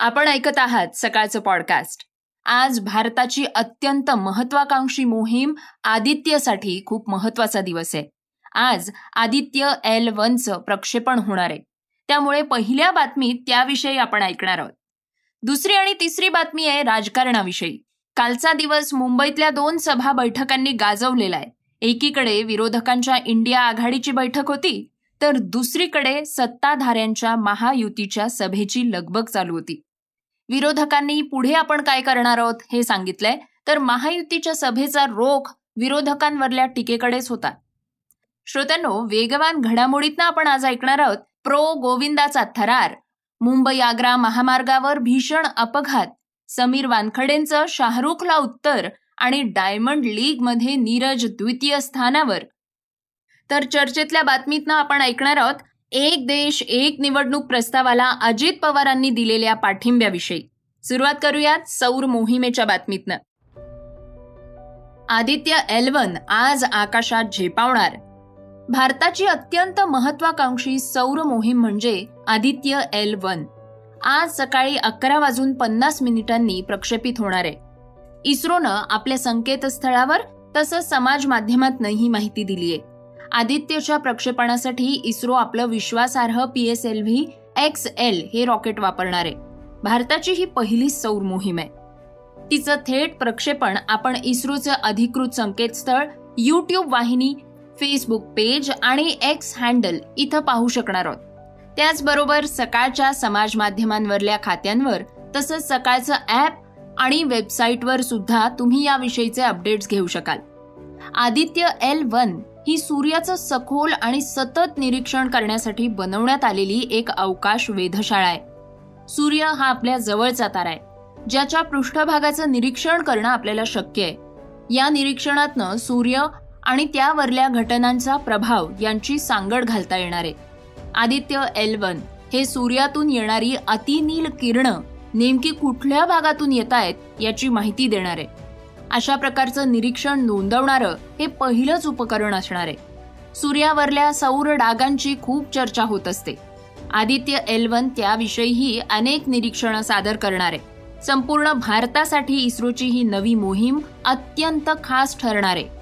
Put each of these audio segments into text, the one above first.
आपण ऐकत आहात सकाळचं पॉडकास्ट आज भारताची अत्यंत महत्वाकांक्षी मोहीम आदित्यसाठी खूप महत्त्वाचा दिवस आहे. आज आदित्य एल वनचं प्रक्षेपण होणार आहे. त्यामुळे पहिल्या बातमीत त्याविषयी आपण ऐकणार आहोत. दुसरी आणि तिसरी बातमी आहे राजकारणाविषयी. कालचा दिवस मुंबईतल्या दोन सभा बैठकांनी गाजवलेला आहे. एकीकडे विरोधकांच्या इंडिया आघाडीची बैठक होती तर दुसरीकडे सत्ताधाऱ्यांच्या महायुतीच्या सभेची लगबग चालू होती. विरोधकांनी पुढे आपण काय करणार आहोत हे सांगितलंय. तर महायुतीच्या सभेचा रोख विरोधकांवरल्या टीकेकडेच होता. श्रोत्यांनो वेगवान घडामोडीतनं आपण आज ऐकणार आहोत. प्रो गोविंदाचा थरार मुंबई आग्रा महामार्गावर भीषण अपघात समीर वानखडेंचं शाहरुखला उत्तर आणि डायमंड लीगमध्ये नीरज द्वितीय स्थानावर. तर चर्चेतल्या बातमीतनं आपण ऐकणार आहोत. एक देश एक निवडणूक प्रस्तावाला अजित पवारांनी दिलेल्या पाठिंब्याविषयी. सुरुवात करूयात सौर मोहिमेच्या बातमीतनं. आदित्य एलवन आज आकाशात झेपावणार. भारताची अत्यंत महत्वाकांक्षी सौर मोहीम म्हणजे आदित्य एल वन आज सकाळी अकरा वाजून पन्नास मिनिटांनी प्रक्षेपित होणार आहे. इस्रोनं आपल्या संकेतस्थळावर तसंच समाज माध्यमातनं ही माहिती दिली आहे आदित्यच्या प्रक्षेपणासाठी इस्रो आपलं विश्वासार्ह P S L V X L हे रॉकेट वापरणार. आहे भारताची ही पहिलीच सौर मोहीम आहे. तिचं थेट प्रक्षेपण आपण इस्रोचं अधिकृत संकेतस्थळ यूट्यूब वाहिनी फेसबुक पेज आणि एक्स हँडल इथं पाहू शकणार आहोत. त्याचबरोबर सकाळच्या समाज माध्यमांवरल्या खात्यांवर तसंच सकाळचं ॲप आणि वेबसाईटवर सुद्धा तुम्ही याविषयीचे अपडेट्स घेऊ शकाल. आदित्य एल वन ही सूर्याचं सखोल आणि सतत निरीक्षण करण्यासाठी बनवण्यात आलेली एक अवकाश वेधशाळा आहे. सूर्य हा आपल्या जवळचा तारा आहे. ज्याच्या पृष्ठभागाचं निरीक्षण करणं आपल्याला शक्य आहे. या निरीक्षणातनं सूर्य आणि त्यावरल्या घटनांचा प्रभाव यांची सांगड घालता येणार आहे. आदित्य एल वन हे सूर्यातून येणारी अतिनील किरणं नेमकी कुठल्या भागातून येत आहेत याची माहिती देणार आहे. अशा प्रकारचं निरीक्षण नोंदवणारं हे पहिलंच उपकरण असणार आहे. सूर्यावरल्या सौर डागांची खूप चर्चा होत असते. आदित्य एलवन त्याविषयीही अनेक निरीक्षणं सादर करणार आहे. संपूर्ण भारतासाठी इस्रोची ही नवी मोहीम अत्यंत खास ठरणार आहे.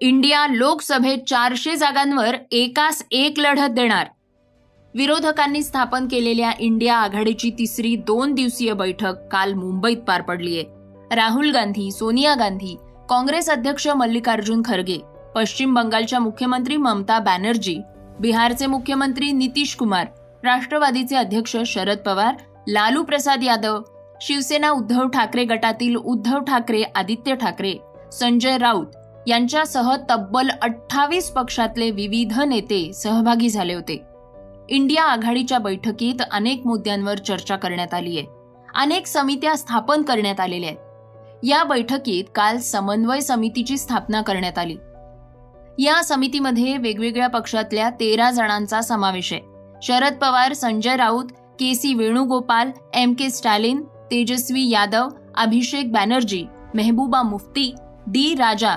इंडिया लोकसभेत चारशे जागांवर एकास एक लढत देणार. विरोधकांनी स्थापन केलेल्या इंडिया आघाडीची तिसरी दोन दिवसीय बैठक काल मुंबईत पार पडलीय राहुल गांधी सोनिया गांधी काँग्रेस अध्यक्ष मल्लिकार्जुन खरगे पश्चिम बंगालच्या मुख्यमंत्री ममता बॅनर्जी बिहारचे मुख्यमंत्री नितीश कुमार राष्ट्रवादीचे अध्यक्ष शरद पवार लालू प्रसाद यादव शिवसेना उद्धव ठाकरे गटातील उद्धव ठाकरे आदित्य ठाकरे संजय राऊत यांच्यासह तब्बल अठ्ठावीस पक्षातले विविध नेते सहभागी झाले होते. इंडिया आघाडीच्या बैठकीत अनेक मुद्द्यांवर चर्चा करण्यात आली आहे. अनेक समित्या स्थापन करण्यात आलेल्या आहेत. या बैठकीत काल समन्वय समितीची स्थापना करण्यात आली. या समितीमध्ये वेगवेगळ्या पक्षातल्या तेरा जणांचा समावेश आहे. Sharad Pawar Sanjay Raut K C Venugopal M K Stalin Tejashwi Yadav Abhishek Banerjee Mehbooba Mufti D Raja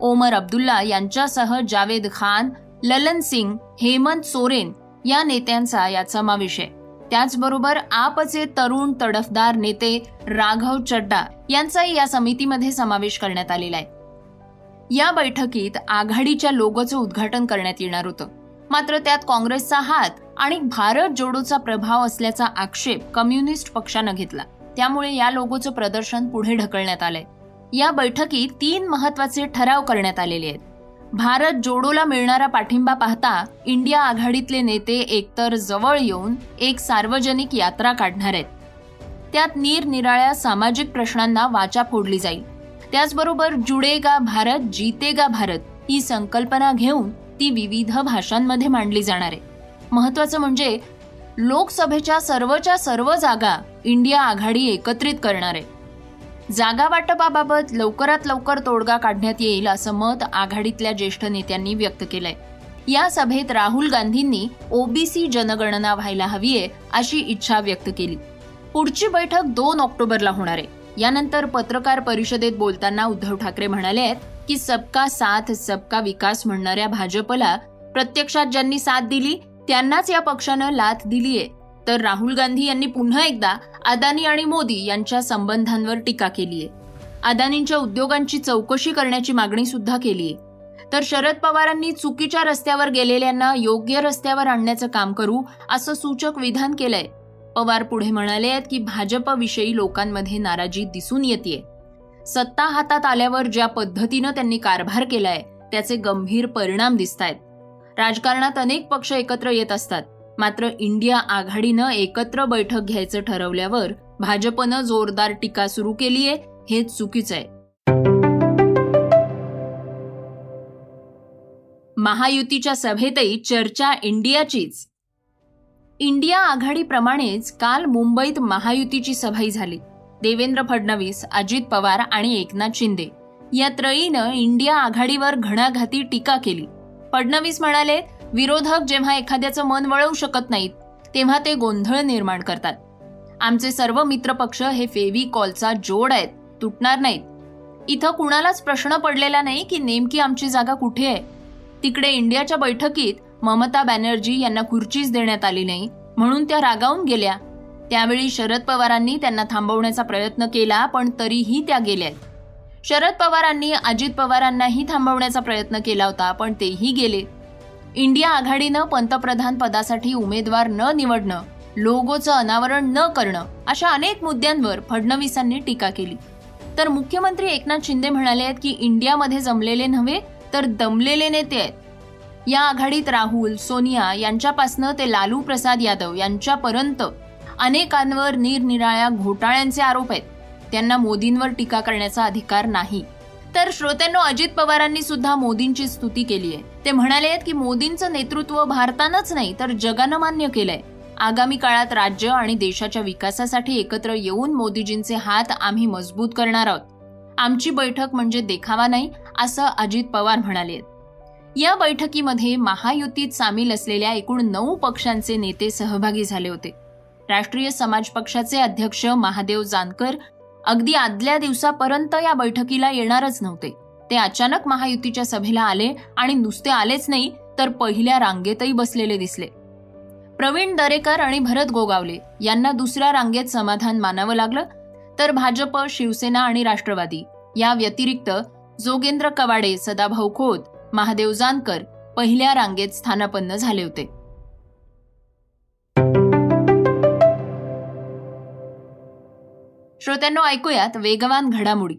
Omar Abdullah यांच्यासह जावेद खान ललन सिंग हेमंत सोरेन या नेत्यांचा यात समावेश आहे. त्याचबरोबर आपचे तरुण तडफदार नेते राघव चड्डा यांचाही या समितीमध्ये समावेश करण्यात आलेला आहे. या बैठकीत आघाडीच्या लोगोचं उद्घाटन करण्यात येणार होतं. मात्र त्यात काँग्रेसचा हात आणि भारत जोडोचा प्रभाव असल्याचा आक्षेप कम्युनिस्ट पक्षानं घेतला. त्यामुळे या लोगोचं प्रदर्शन पुढे ढकलण्यात आलंय. या बैठकीत तीन महत्त्वाचे ठराव करण्यात आलेले आहेत. भारत जोडोला मिळणारा पाठिंबा पाहता इंडिया आघाडीतले नेते एकतर जवळ येऊन एक सार्वजनिक यात्रा काढणार आहेत. त्यात निरनिराळ्या सामाजिक प्रश्नांना वाचा फोडली जाईल. त्याचबरोबर जुडेगा भारत जीतेगा भारत ही संकल्पना घेऊन ती विविध भाषांमध्ये मांडली जाणार आहे. महत्वाचं म्हणजे लोकसभेच्या सर्वच्या सर्व जागा इंडिया आघाडी एकत्रित करणार आहे. जागा वाटपाबाबत लवकरात लवकर तोडगा काढण्यात येईल असं मत आघाडीतल्या ज्येष्ठ नेत्यांनी व्यक्त केलंय. या सभेत राहुल गांधींनी ओबीसी जनगणना व्हायला हवीये अशी इच्छा व्यक्त केली. पुढची बैठक दोन ऑक्टोबरला होणार आहे. यानंतर पत्रकार परिषदेत बोलताना उद्धव ठाकरे म्हणाले आहेत की सबका साथ सबका विकास म्हणणाऱ्या भाजपला प्रत्यक्षात ज्यांनी साथ दिली त्यांनाच या पक्षानं लाथ दिलीये. तर राहुल गांधी यांनी पुन्हा एकदा अदानी आणि मोदी यांच्या संबंधांवर टीका केली आहे अदानींच्या उद्योगांची चौकशी करण्याची मागणी सुद्धा आहे तर शरद पवारांनी चुकीच्या रस्त्यावर गेलेल्यांना योग्य रस्त्यावर आणण्याचं काम करू असं सूचक विधान केलंय. पवार पुढे म्हणाले आहेत की भाजपविषयी लोकांमध्ये नाराजी दिसून येते सत्ता हातात आल्यावर ज्या पद्धतीनं त्यांनी कारभार केलाय त्याचे गंभीर परिणाम दिसत आहेत राजकारणात अनेक पक्ष एकत्र येत असतात. मात्र इंडिया आघाडीनं एकत्र बैठक घ्यायचं ठरवल्यावर भाजपनं जोरदार टीका सुरू केलीय हे चुकीचं आहे. महायुतीच्या सभेतही चर्चा इंडियाचीच. इंडिया आघाडीप्रमाणेच काल मुंबईत महायुतीची सभाही झाली. देवेंद्र फडणवीस अजित पवार आणि एकनाथ शिंदे या त्रयीनं इंडिया आघाडीवर घणाघाती टीका केली. फडणवीस म्हणाले विरोधक जेव्हा एखाद्याचं मन वळवू शकत नाहीत तेव्हा ते गोंधळ निर्माण करतात. आमचे सर्व मित्रपक्ष हे फेवी कॉलचा जोड आहेत तुटणार नाहीत. इथं कुणालाच प्रश्न पडलेला नाही की नेमकी आमची जागा कुठे आहे. तिकडे इंडियाच्या बैठकीत ममता बॅनर्जी यांना खुर्चीच देण्यात आली नाही म्हणून त्या रागावून गेल्या. त्यावेळी शरद पवारांनी त्यांना थांबवण्याचा प्रयत्न केला पण तरीही त्या गेल्या शरद पवारांनी अजित पवारांनाही थांबवण्याचा प्रयत्न केला होता पण तेही गेले. इंडिया आघाडीनं पंतप्रधान पदासाठी उमेदवार न निवडणं लोगोचं अनावरण न करणं अशा अनेक मुद्द्यांवर फडणवीसांनी टीका केली. तर मुख्यमंत्री एकनाथ शिंदे म्हणाले आहेत की इंडियामध्ये जमलेले नव्हे तर दमलेले नेते आहेत. या आघाडीत राहुल सोनिया यांच्यापासनं ते लालू प्रसाद यादव यांच्यापर्यंत अनेकांवर निरनिराळ्या घोटाळ्यांचे आरोप आहेत. त्यांना मोदींवर टीका करण्याचा अधिकार नाही. तर श्रोत्यांनो अजित पवारांनी सुद्धा मोदींची स्तुती केली आहे. ते म्हणाले आहेत की मोदींचं नेतृत्व भारतानंच नाही तर जगानं मान्य केलंय. आगामी काळात राज्य आणि देशाच्या विकासासाठी एकत्र येऊन मोदीजींचे हात आम्ही मजबूत करणार आहोत. आमची बैठक म्हणजे देखावा नाही असं अजित पवार म्हणाले या बैठकीमध्ये महायुतीत सामील असलेल्या एकूण नऊ पक्षांचे नेते सहभागी झाले होते. राष्ट्रीय समाज पक्षाचे अध्यक्ष महादेव जानकर अगदी आदल्या दिवसापर्यंत या बैठकीला येणारच नव्हते. ते अचानक महायुतीच्या सभेला आले आणि नुसते आलेच नाही तर पहिल्या रांगेतही बसलेले दिसले. प्रवीण दरेकर आणि भरत गोगावले यांना दुसऱ्या रांगेत समाधान मानावं लागलं तर भाजप शिवसेना आणि राष्ट्रवादी. या व्यतिरिक्त जोगेंद्र कवाडे सदाभाऊ खोत महादेव जानकर पहिल्या रांगेत स्थानापन्न झाले होते. श्रोत्यांना ऐकूयात वेगवान घडामोडी.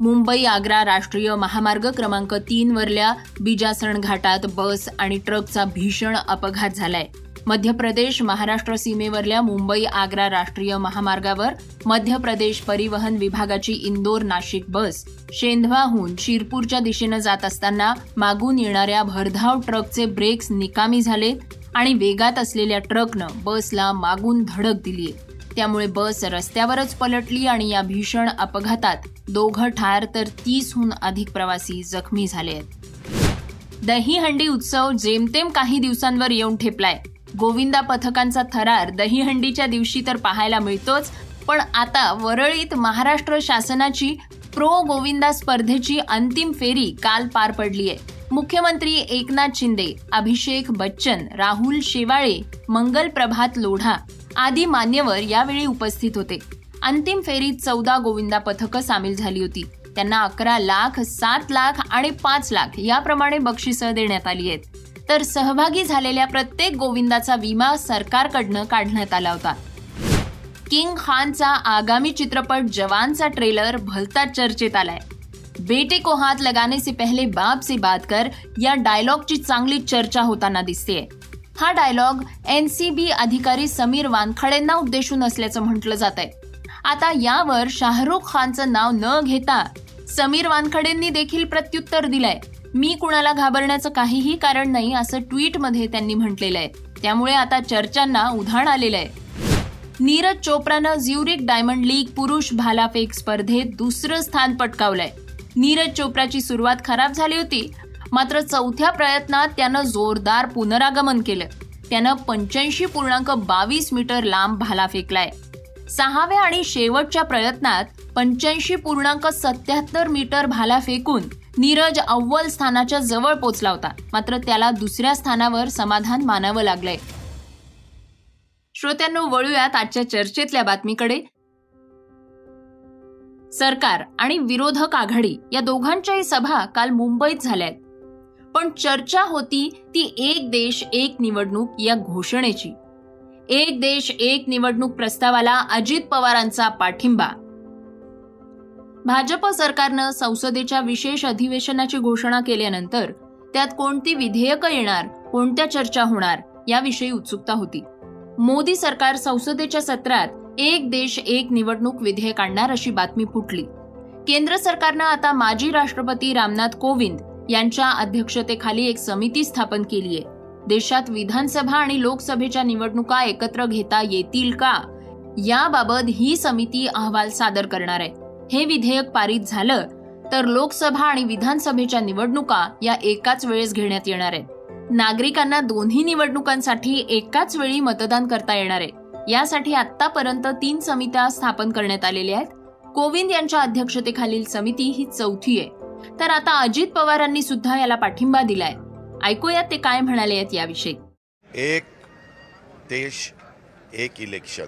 मुंबई आग्रा राष्ट्रीय महामार्ग क्रमांक तीन वरल्या बिजासण घाटात बस आणि ट्रकचा भीषण अपघात झालाय. मध्य प्रदेश महाराष्ट्र सीमेवरल्या मुंबई आग्रा राष्ट्रीय महामार्गावर मध्य प्रदेश परिवहन विभागाची इंदोर नाशिक बस शेंधवाहून शिरपूरच्या दिशेनं जात असताना मागून येणाऱ्या भरधाव ट्रकचे ब्रेक्स निकामी झाले आणि वेगात असलेल्या ट्रकनं बसला मागून धडक दिली त्यामुळे बस रस्त्यावरच पलटली आणि या भीषण अपघातात दोघं ठार तर तीसहून अधिक प्रवासी जखमी झाले आहेत. दहीहंडी उत्सव जेमतेम काही दिवसांवर येऊन ठेपलाय. गोविंदा पथकांचा थरार दहीहंडीच्या दिवशी तर पाहायला मिळतोच पण आता वरळीत महाराष्ट्र शासनाची प्रो गोविंदा स्पर्धेची अंतिम फेरी काल पार पडली आहे मुख्यमंत्री एकनाथ शिंदे अभिषेक बच्चन राहुल शेवाळे मंगल प्रभात लोढा आदी मान्यवर यावेळी उपस्थित होते. अंतिम फेरीत चौदा गोविंदा पथकं सामील झाली होती. त्यांना अकरा लाख सात लाख आणि पाच लाख याप्रमाणे बक्षिसं देण्यात आली आहेत. तर सहभागी झालेल्या प्रत्येक गोविंदाचा विमा सरकारकडनं काढण्यात आला होता. किंग खानचा आगामी चित्रपट जवानचा ट्रेलर भलताच चर्चेत आलाय. बेटे को हात लगाने से पहले बाप से बात कर या डायलॉगची चांगली चर्चा होताना दिसते. हा डायलॉग एन सी बी अधिकारी समीर वानखडेंना उद्देशून असल्याचं म्हटलं जात आहे आता यावर शाहरुख खानचं नाव न घेता समीर वानखडेंनी देखील प्रत्युत्तर दिलंय. मी कुणाला घाबरण्याचं काहीही कारण नाही असं ट्विटमध्ये त्यांनी म्हटलेलं आहे. त्यामुळे आता चर्चांना उधाण आलेलं आहे. नीरज चोप्रानं ज्युरिक डायमंड लीग पुरुष भालाफेक स्पर्धेत दुसरं स्थान पटकावलंय. नीरज चोप्राची सुरुवात खराब झाली होती. मात्र चौथ्या प्रयत्नात त्यानं जोरदार पुनरागमन केलं. त्यानं पंच्याऐंशी पूर्णांक बावीस मीटर लांब भाला फेकलाय. सहाव्या आणि शेवटच्या प्रयत्नात पंच्याऐंशी पूर्णांक सत्याहत्तर मीटर भाला फेकून नीरज अव्वल स्थानाच्या जवळ पोचला होता. मात्र त्याला दुसऱ्या स्थानावर समाधान मानावं लागलंय. श्रोत्यांनो वळूयात आजच्या चर्चेतल्या बातमीकडे. सरकार आणि विरोधक आघाडी या दोघांच्याही सभा काल मुंबईत झाल्यात. पण चर्चा होती ती एक देश एक निवडणूक या घोषणेची. एक देश एक निवडणूक प्रस्तावाला अजित पवारांचा पाठिंबा. भाजप सरकारनं संसदेच्या विशेष अधिवेशनाची घोषणा केल्यानंतर त्यात कोणती विधेयकं येणार कोणत्या चर्चा होणार याविषयी उत्सुकता होती. मोदी सरकार संसदेच्या सत्रात एक देश एक निवडणूक विधेयक आणणार अशी बातमी फुटली. केंद्र सरकारनं आता माजी राष्ट्रपती रामनाथ कोविंद यांच्या अध्यक्षतेखाली एक समिती स्थापन केली आहे देशात विधानसभा आणि लोकसभेच्या निवडणुका एकत्र घेता येतील का? याबाबत ही समिती अहवाल सादर करणार आहे. हे विधेयक पारित झालं तर लोकसभा आणि विधानसभेच्या निवडणुका या एकाच वेळेस घेण्यात येणार आहेत. नागरिकांना दोन्ही निवडणुकांसाठी एकाच वेळी मतदान करता येणार आहे. यासाठी आतापर्यंत तीन समित्या स्थापन करण्यात आलेल्या आहेत. कोविंद यांच्या अध्यक्षतेखालील समिती ही चौथी आहे. तर आता अजित पवारांनी सुद्धा याला पाठिंबा दिलाय. ऐकूयात ते काय म्हणाले आहेत याविषयी. एक देश एक इलेक्शन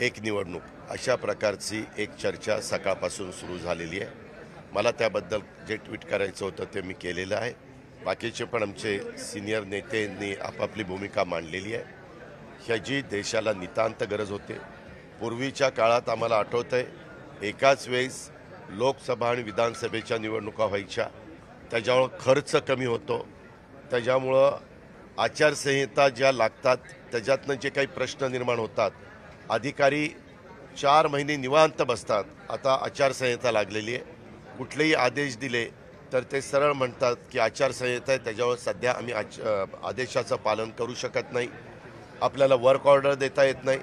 एक निवडणूक अशा प्रकारची एक चर्चा सकाळपासून सुरू झालेली आहे. मला त्याबद्दल जे ट्विट करायचं होतं ते मी केलेलं आहे. बाकीचे पण आमचे सिनियर नेत्यांनी आपापली भूमिका मांडलेली आहे. ह्याची देशाला नितांत गरज होते. पूर्वीच्या काळात आम्हाला आठवतं आहे एकाच वेळेस लोकसभा आणि विधानसभेच्या निवडणुका व्हायच्या. त्याच्यामुळं खर्च कमी होतो. त्याच्यामुळं आचारसंहिता ज्या लागतात त्याच्यातनं जे काही प्रश्न निर्माण होतात अधिकारी चार महिने निवांत बसतात. आता आचारसंहिता लागलेली आहे. कुठलेही आदेश दिले तर ते सरळ म्हणतात की आचारसंहिता आहे. त्याच्यावर सध्या आम्ही आच आदेशाचं पालन करू शकत नाही. आपल्याला वर्क ऑर्डर देता येत नाही.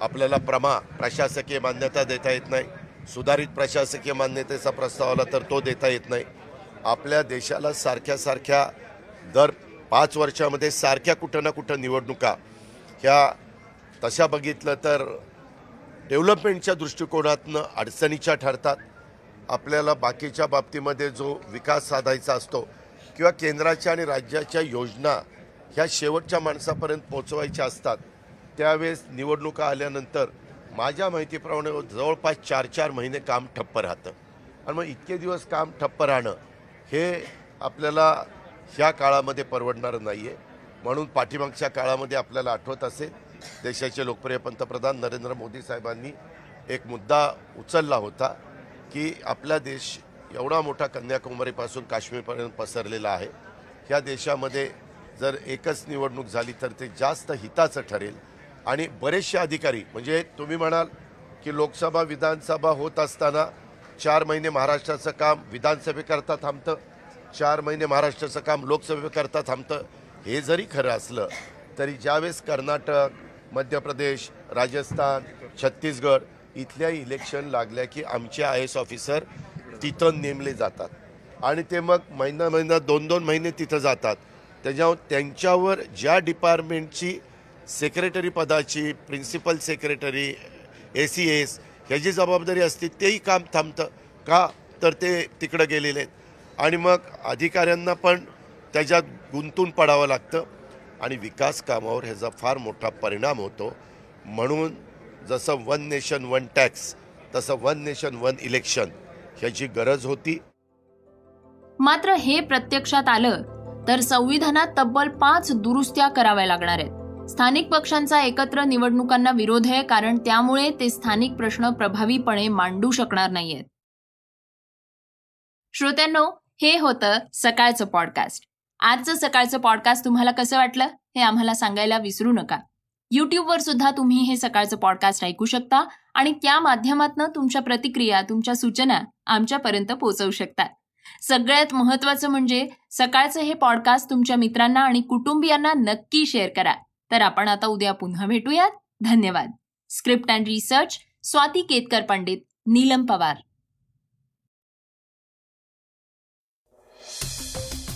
आपल्याला प्रमा प्रशासकीय मान्यता देता येत नाही. सुधारित प्रशासकीय मान्यतेचा प्रस्ताव आला तर तो देता येत नाही. आपल्या देशाला सारख्या सारख्या दर पाच वर्षामध्ये सारख्या कुठं ना कुठं निवडणुका. ह्या तशा बघितलं तर डेव्हलपमेंटच्या दृष्टिकोनातनं अडचणीच्या ठरतात. आपल्याला बाकीच्या बाबतीमध्ये जो विकास साधायचा असतो किंवा केंद्राच्या आणि राज्याच्या योजना ह्या शेवटच्या माणसापर्यंत पोचवायच्या असतात त्यावेळेस निवडणुका आल्यानंतर माझ्या माहितीप्रमाणे जवळपास चार चार महिने काम ठप्प राहतं. आणि मग इतके दिवस काम ठप्प राहणं हे आपल्याला ह्या काळामध्ये परवडणारं नाही आहे म्हणून पाठीमागच्या काळामध्ये आपल्याला आठवत असेल देशाचे लोकप्रिय पंतप्रधान नरेंद्र मोदी साहेबांनी एक मुद्दा उचलला होता की आपला देश एवढा मोठा कन्याकुमारीपासून काश्मीरपर्यंत पसरलेला आहे. ह्या देशामध्ये जर एकच निवडणूक झाली तर ते जास्त हिताचं ठरेल. आणि बरेचसे अधिकारी म्हणजे तुम्ही म्हणाल की लोकसभा विधानसभा होत असताना चार महिने महाराष्ट्राचं काम विधानसभेकरता थांबतं चार महिने महाराष्ट्राचं काम लोकसभेकरता थांबतं हे जरी खरं असलं तरी ज्यावेळेस कर्नाटक मध्य प्रदेश राजस्थान छत्तीसगड इथल्या इलेक्शन लागल्या की आमचे आय एस ऑफिसर तिथं नेमले जातात. आणि ते मग महिना महिना दोन दोन महिने तिथं जातात. त्याच्यावर त्यांच्यावर ज्या डिपार्टमेंटची सेक्रेटरी पदाची principal secretary A C S ह्याची जबाबदारी असते तेही काम थांबतं का? तर ते तिकडं गेलेले आहेत. आणि मग अधिकाऱ्यांना पण त्याच्यात गुंतून पडावं लागतं. आणि विकास कामावर ह्याचा फार मोठा परिणाम होतो. म्हणून जसं वन नेशन वन टॅक्स तसं वन नेशन वन इलेक्शन ह्याची गरज होती. मात्र हे प्रत्यक्षात आलं तर संविधानात तब्बल पाच दुरुस्त्या कराव्या लागणार आहेत. स्थानिक पक्षांचा एकत्र निवडणुकांना विरोध आहे कारण त्यामुळे ते स्थानिक प्रश्न प्रभावीपणे मांडू शकणार नाहीयेत. श्रोत्यांनो हे होतं सकाळचं पॉडकास्ट. आजचं सकाळचं पॉडकास्ट तुम्हाला कसं वाटलं हे आम्हाला सांगायला विसरू नका. युट्यूबवर सुद्धा तुम्ही हे सकाळचं पॉडकास्ट ऐकू शकता आणि त्या माध्यमातून तुमच्या प्रतिक्रिया तुमच्या सूचना आमच्यापर्यंत पोहोचवू शकतात सगळ्यात महत्वाचं म्हणजे सकाळचं हे पॉडकास्ट तुमच्या मित्रांना आणि कुटुंबियांना नक्की शेअर करा. तर आपण आता उद्या पुन्हा भेटूयात. धन्यवाद. Script and research Swati Ketkar Pandit Neelam Pawar.